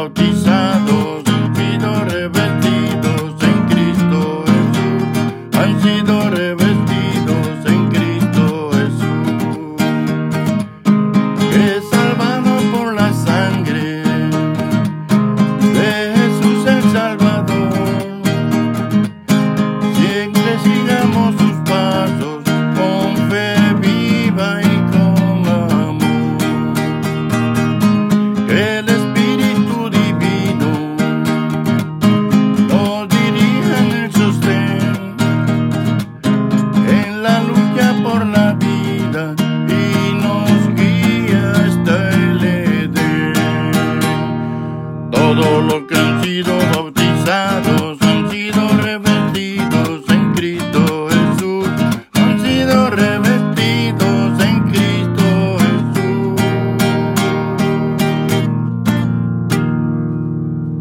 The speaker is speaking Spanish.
bautizados, han sido revestidos en Cristo Jesús. Han sido revestidos en Cristo Jesús. cruzado.